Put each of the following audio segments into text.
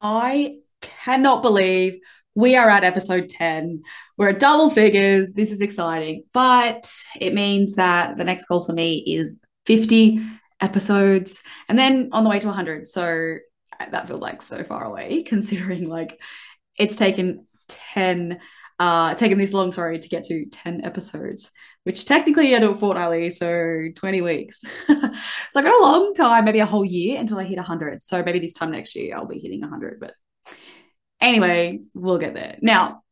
I cannot believe we are at episode 10. We're at double figures. This is exciting, but it means that the next goal for me is 50 episodes and then on the way to 100. So that feels like so far away considering like it's taken 10 uh taken this long sorry to get to 10 episodes which technically I do fortnightly, so 20 weeks. so I've got a long time, maybe a whole year until I hit 100. So maybe this time next year I'll be hitting 100. But anyway, we'll get there. Now,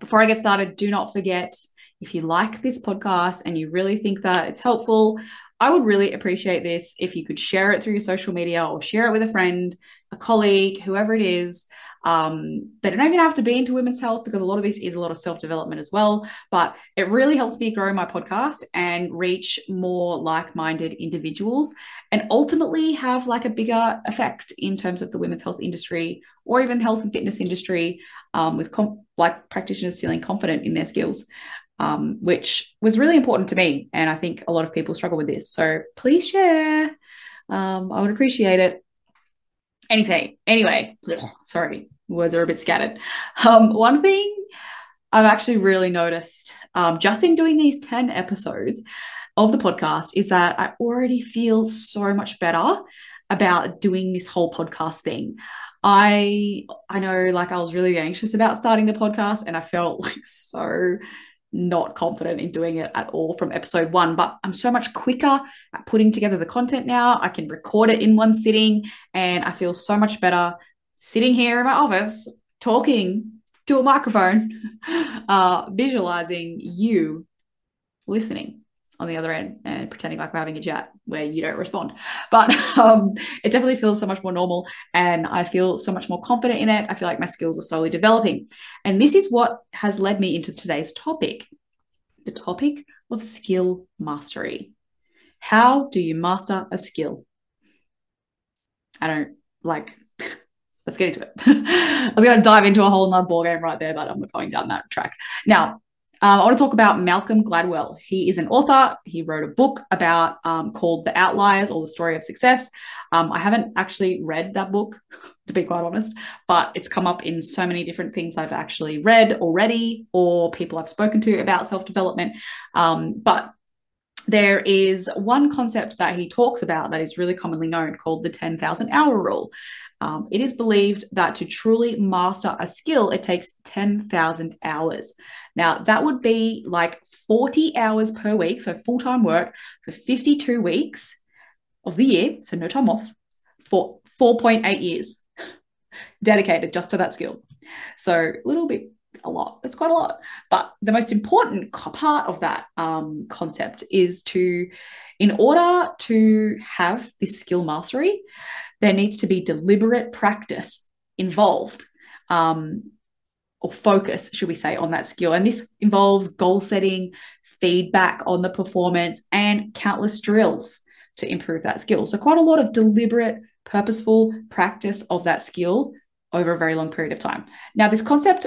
before I get started, do not forget if you like this podcast and you really think that it's helpful, I would really appreciate this if you could share it through your social media or share it with a friend, a colleague, whoever it is. Um, they don't even have to be into women's health because a lot of this is a lot of self development as well. But it really helps me grow my podcast and reach more like minded individuals and ultimately have like a bigger effect in terms of the women's health industry or even health and fitness industry um, with com- like practitioners feeling confident in their skills. Um, which was really important to me. And I think a lot of people struggle with this. So please share. Um, I would appreciate it anything. Anyway, sorry, words are a bit scattered. Um, one thing I've actually really noticed um, just in doing these 10 episodes of the podcast is that I already feel so much better about doing this whole podcast thing. I I know like I was really anxious about starting the podcast and I felt like so not confident in doing it at all from episode one, but I'm so much quicker at putting together the content now. I can record it in one sitting, and I feel so much better sitting here in my office talking to a microphone, uh, visualizing you listening on the other end and pretending like we're having a chat where you don't respond. But um, it definitely feels so much more normal and I feel so much more confident in it. I feel like my skills are slowly developing. And this is what has led me into today's topic the topic of skill mastery. How do you master a skill? I don't like, let's get into it. I was going to dive into a whole nother ball game right there, but I'm not going down that track. Now, um, I want to talk about Malcolm Gladwell. He is an author. He wrote a book about um, called The Outliers or the Story of Success. Um, I haven't actually read that book, to be quite honest, but it's come up in so many different things I've actually read already or people I've spoken to about self development. Um, but there is one concept that he talks about that is really commonly known called the 10,000 hour rule. Um, it is believed that to truly master a skill, it takes 10,000 hours. Now, that would be like 40 hours per week, so full time work for 52 weeks of the year, so no time off, for 4.8 years dedicated just to that skill. So, a little bit, a lot. It's quite a lot. But the most important part of that um, concept is to, in order to have this skill mastery, there needs to be deliberate practice involved um, or focus, should we say, on that skill. And this involves goal setting, feedback on the performance, and countless drills to improve that skill. So, quite a lot of deliberate, purposeful practice of that skill over a very long period of time. Now, this concept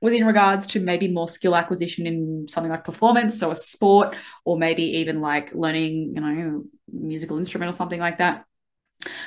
was in regards to maybe more skill acquisition in something like performance, so a sport, or maybe even like learning, you know, musical instrument or something like that.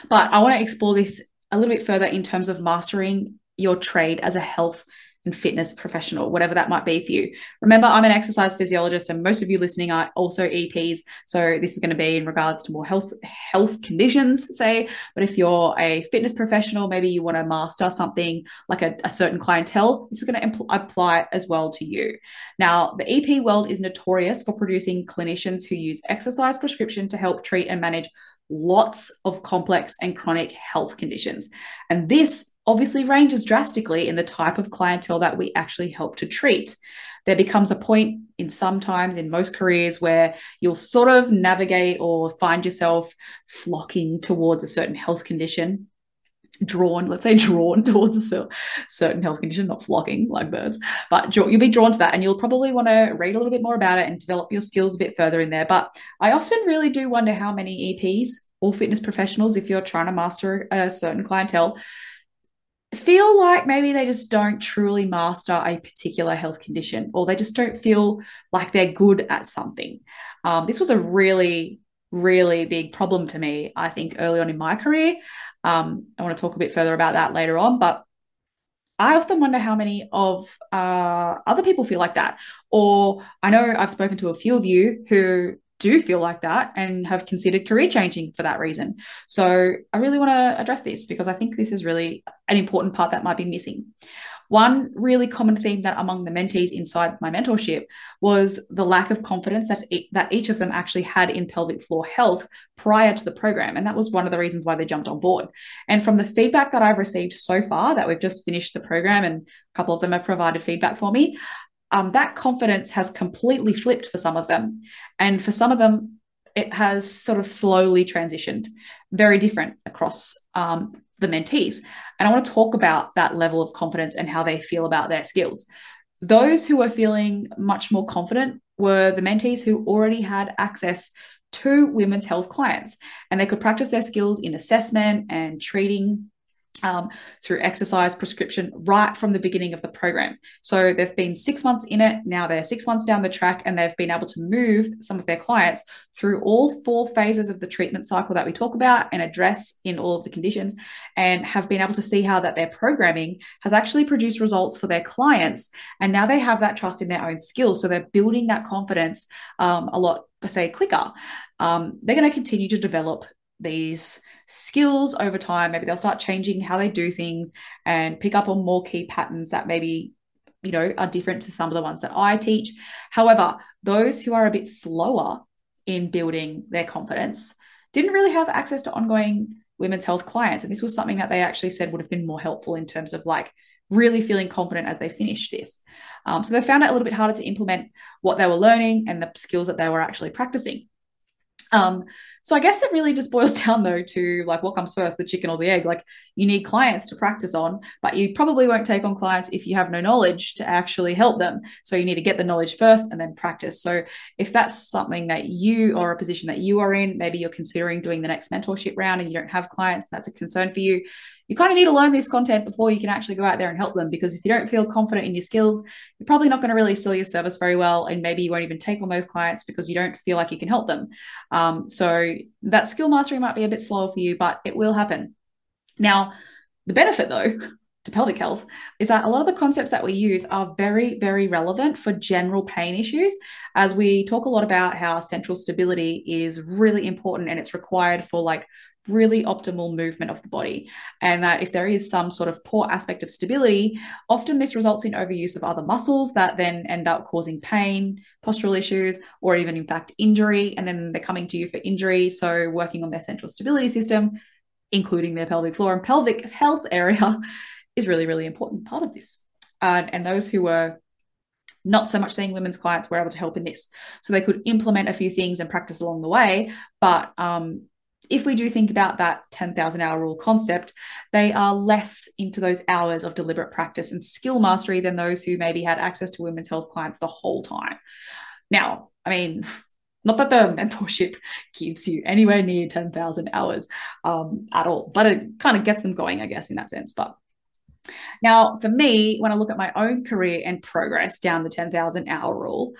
But I want to explore this a little bit further in terms of mastering your trade as a health and fitness professional, whatever that might be for you. Remember, I'm an exercise physiologist, and most of you listening are also EPs. So this is going to be in regards to more health health conditions, say. But if you're a fitness professional, maybe you want to master something like a, a certain clientele, this is going to impl- apply as well to you. Now, the EP world is notorious for producing clinicians who use exercise prescription to help treat and manage lots of complex and chronic health conditions. And this obviously ranges drastically in the type of clientele that we actually help to treat. There becomes a point in sometimes in most careers where you'll sort of navigate or find yourself flocking towards a certain health condition drawn, let's say drawn towards a certain health condition, not flocking like birds, but you'll be drawn to that and you'll probably want to read a little bit more about it and develop your skills a bit further in there. But I often really do wonder how many EPs or fitness professionals, if you're trying to master a certain clientele, feel like maybe they just don't truly master a particular health condition or they just don't feel like they're good at something. Um, this was a really, really big problem for me, I think, early on in my career. Um, I want to talk a bit further about that later on, but I often wonder how many of uh, other people feel like that. Or I know I've spoken to a few of you who do feel like that and have considered career changing for that reason. So I really want to address this because I think this is really an important part that might be missing. One really common theme that among the mentees inside my mentorship was the lack of confidence that, that each of them actually had in pelvic floor health prior to the program. And that was one of the reasons why they jumped on board. And from the feedback that I've received so far, that we've just finished the program and a couple of them have provided feedback for me, um, that confidence has completely flipped for some of them. And for some of them, it has sort of slowly transitioned, very different across um, the mentees. And I want to talk about that level of confidence and how they feel about their skills. Those who were feeling much more confident were the mentees who already had access to women's health clients and they could practice their skills in assessment and treating um, through exercise prescription right from the beginning of the program. So they've been six months in it. Now they're six months down the track and they've been able to move some of their clients through all four phases of the treatment cycle that we talk about and address in all of the conditions and have been able to see how that their programming has actually produced results for their clients. And now they have that trust in their own skills. So they're building that confidence um, a lot, I say, quicker. Um, they're going to continue to develop these skills over time. Maybe they'll start changing how they do things and pick up on more key patterns that maybe you know are different to some of the ones that I teach. However, those who are a bit slower in building their confidence didn't really have access to ongoing women's health clients and this was something that they actually said would have been more helpful in terms of like really feeling confident as they finished this. Um, so they found it a little bit harder to implement what they were learning and the skills that they were actually practicing. Um, so I guess it really just boils down though to like what comes first, the chicken or the egg. Like you need clients to practice on, but you probably won't take on clients if you have no knowledge to actually help them. So you need to get the knowledge first and then practice. So if that's something that you or a position that you are in, maybe you're considering doing the next mentorship round and you don't have clients, that's a concern for you you kind of need to learn this content before you can actually go out there and help them. Because if you don't feel confident in your skills, you're probably not going to really sell your service very well. And maybe you won't even take on those clients because you don't feel like you can help them. Um, so that skill mastery might be a bit slower for you, but it will happen. Now, the benefit though, to pelvic health is that a lot of the concepts that we use are very, very relevant for general pain issues. As we talk a lot about how central stability is really important and it's required for like really optimal movement of the body. And that if there is some sort of poor aspect of stability, often this results in overuse of other muscles that then end up causing pain, postural issues, or even in fact injury. And then they're coming to you for injury. So working on their central stability system, including their pelvic floor and pelvic health area, is really, really important part of this. Uh, and those who were not so much seeing women's clients were able to help in this. So they could implement a few things and practice along the way, but um, if we do think about that 10,000 hour rule concept, they are less into those hours of deliberate practice and skill mastery than those who maybe had access to women's health clients the whole time. Now, I mean, not that the mentorship gives you anywhere near 10,000 hours um, at all, but it kind of gets them going, I guess, in that sense. But now, for me, when I look at my own career and progress down the 10,000 hour rule,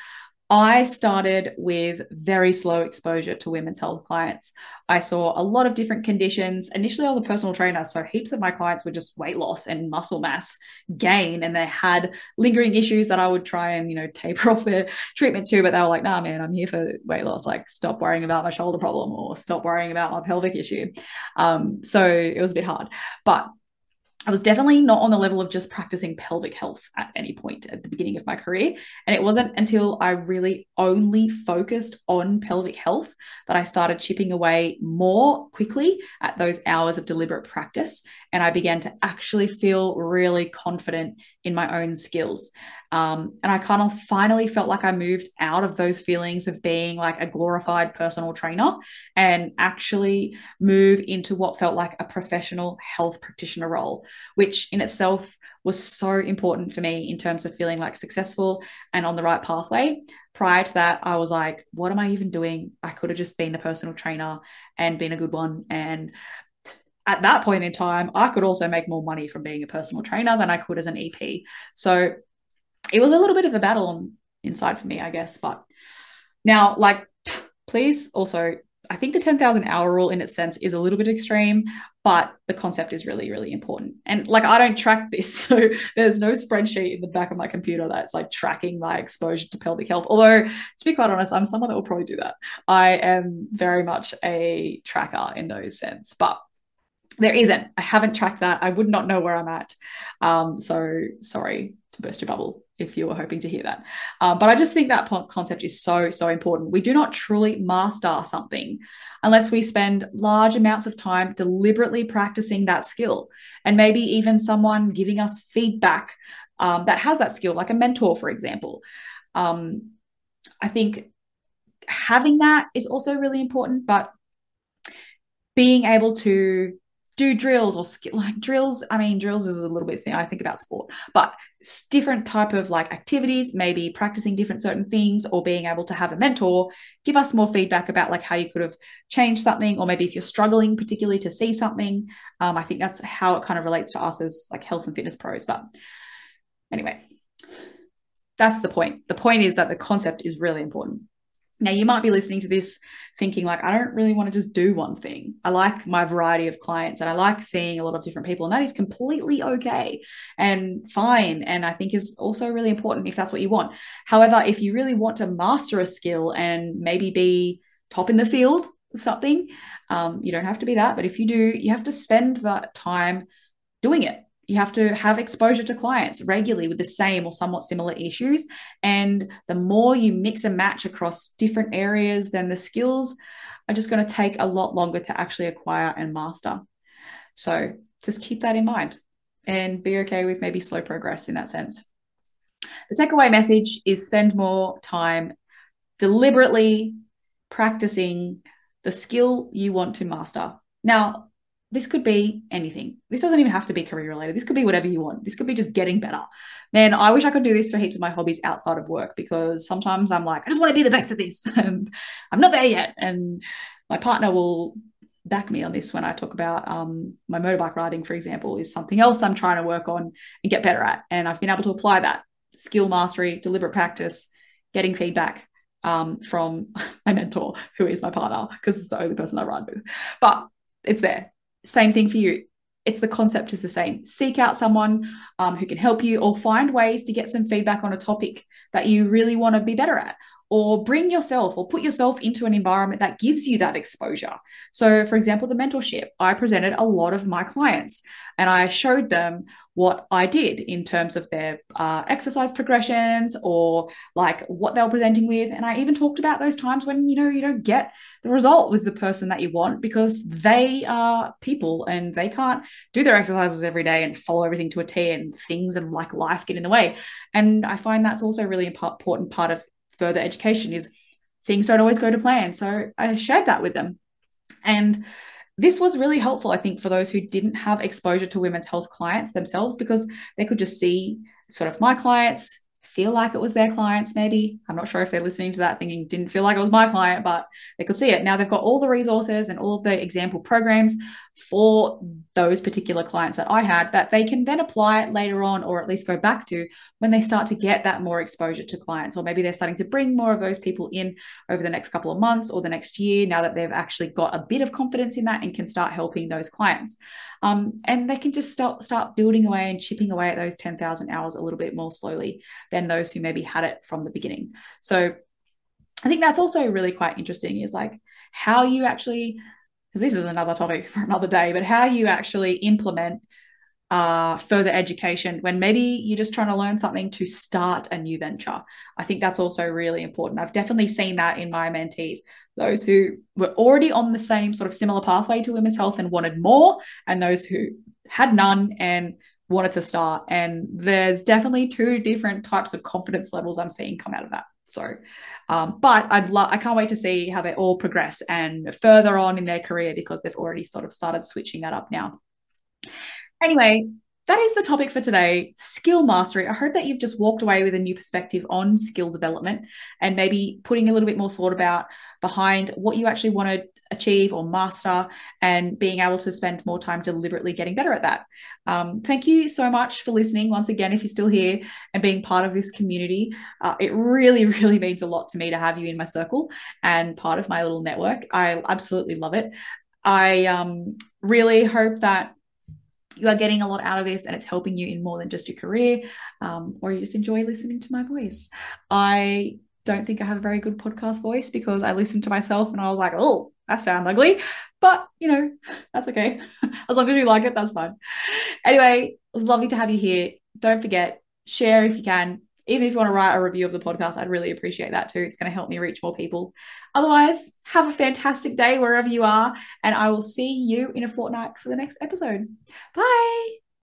I started with very slow exposure to women's health clients. I saw a lot of different conditions. Initially, I was a personal trainer, so heaps of my clients were just weight loss and muscle mass gain, and they had lingering issues that I would try and you know taper off their treatment to. But they were like, "Nah, man, I'm here for weight loss. Like, stop worrying about my shoulder problem or stop worrying about my pelvic issue." Um, so it was a bit hard, but I was definitely not on the level of just practicing pelvic health at any point at the beginning of my career. And it wasn't until I really only focused on pelvic health that I started chipping away more quickly at those hours of deliberate practice. And I began to actually feel really confident in my own skills. Um, and I kind of finally felt like I moved out of those feelings of being like a glorified personal trainer and actually move into what felt like a professional health practitioner role, which in itself was so important for me in terms of feeling like successful and on the right pathway. Prior to that, I was like, what am I even doing? I could have just been a personal trainer and been a good one and at that point in time, I could also make more money from being a personal trainer than I could as an EP. So it was a little bit of a battle on inside for me, I guess. But now, like, please also, I think the 10,000 hour rule in its sense is a little bit extreme, but the concept is really, really important. And like, I don't track this. So there's no spreadsheet in the back of my computer that's like tracking my exposure to pelvic health. Although, to be quite honest, I'm someone that will probably do that. I am very much a tracker in those sense, but there isn't. I haven't tracked that. I would not know where I'm at. Um, so sorry to burst your bubble if you were hoping to hear that. Um, but I just think that concept is so, so important. We do not truly master something unless we spend large amounts of time deliberately practicing that skill. And maybe even someone giving us feedback um, that has that skill, like a mentor, for example. Um, I think having that is also really important, but being able to do drills or skill like drills i mean drills is a little bit thing i think about sport but different type of like activities maybe practicing different certain things or being able to have a mentor give us more feedback about like how you could have changed something or maybe if you're struggling particularly to see something um, i think that's how it kind of relates to us as like health and fitness pros but anyway that's the point. The point is that the concept is really important now, you might be listening to this thinking, like, I don't really want to just do one thing. I like my variety of clients and I like seeing a lot of different people, and that is completely okay and fine. And I think is also really important if that's what you want. However, if you really want to master a skill and maybe be top in the field of something, um, you don't have to be that. But if you do, you have to spend that time doing it you have to have exposure to clients regularly with the same or somewhat similar issues. And the more you mix and match across different areas, then the skills are just going to take a lot longer to actually acquire and master. So just keep that in mind and be okay with maybe slow progress in that sense. The takeaway message is spend more time deliberately practicing the skill you want to master. Now, this could be anything. This doesn't even have to be career related. This could be whatever you want. This could be just getting better. Man, I wish I could do this for heaps of my hobbies outside of work because sometimes I'm like, I just want to be the best at this. And I'm not there yet. And my partner will back me on this when I talk about um, my motorbike riding, for example, is something else I'm trying to work on and get better at. And I've been able to apply that skill mastery, deliberate practice, getting feedback um, from my mentor, who is my partner, because it's the only person I ride with. But it's there same thing for you. It's the concept is the same. Seek out someone um, who can help you or find ways to get some feedback on a topic that you really want to be better at or bring yourself or put yourself into an environment that gives you that exposure. So, for example, the mentorship, I presented a lot of my clients and I showed them what I did in terms of their uh, exercise progressions or like what they were presenting with. And I even talked about those times when, you know, you don't get the result with the person that you want because they are people and they can't do their exercises every day and follow everything to a T and things and like life get in the way. And I find that's also a really important part of further education is things don't always go to plan. So I shared that with them. And this was really helpful, I think, for those who didn't have exposure to women's health clients themselves, because they could just see sort of my clients feel like it was their clients, maybe. I'm not sure if they're listening to that thinking didn't feel like it was my client, but they could see it. Now they've got all the resources and all of the example programs for those particular clients that I had that they can then apply later on or at least go back to when they start to get that more exposure to clients. Or maybe they're starting to bring more of those people in over the next couple of months or the next year now that they've actually got a bit of confidence in that and can start helping those clients. Um, and they can just start, start building away and chipping away at those 10,000 hours a little bit more slowly than those who maybe had it from the beginning. So I think that's also really quite interesting is like how you actually because this is another topic for another day, but how you actually implement uh, further education when maybe you're just trying to learn something to start a new venture. I think that's also really important. I've definitely seen that in my mentees, those who were already on the same sort of similar pathway to women's health and wanted more, and those who had none and wanted to start. And there's definitely two different types of confidence levels I'm seeing come out of that. So, um, but I'd love, I can't wait to see how they all progress and further on in their career because they've already sort of started switching that up now. Anyway, that is the topic for today skill mastery. I hope that you've just walked away with a new perspective on skill development and maybe putting a little bit more thought about behind what you actually want to achieve or master and being able to spend more time deliberately getting better at that. Um, thank you so much for listening once again, if you're still here and being part of this community. Uh, it really, really means a lot to me to have you in my circle and part of my little network. I absolutely love it. I um, really hope that you are getting a lot out of this and it's helping you in more than just your career um, or you just enjoy listening to my voice. I don't think I have a very good podcast voice because I listened to myself and I was like, oh, that sound ugly. But, you know, that's okay. as long as you like it, that's fine. Anyway, it was lovely to have you here. Don't forget, share if you can. Even if you want to write a review of the podcast, I'd really appreciate that too. It's going to help me reach more people. Otherwise, have a fantastic day wherever you are, and I will see you in a fortnight for the next episode. Bye.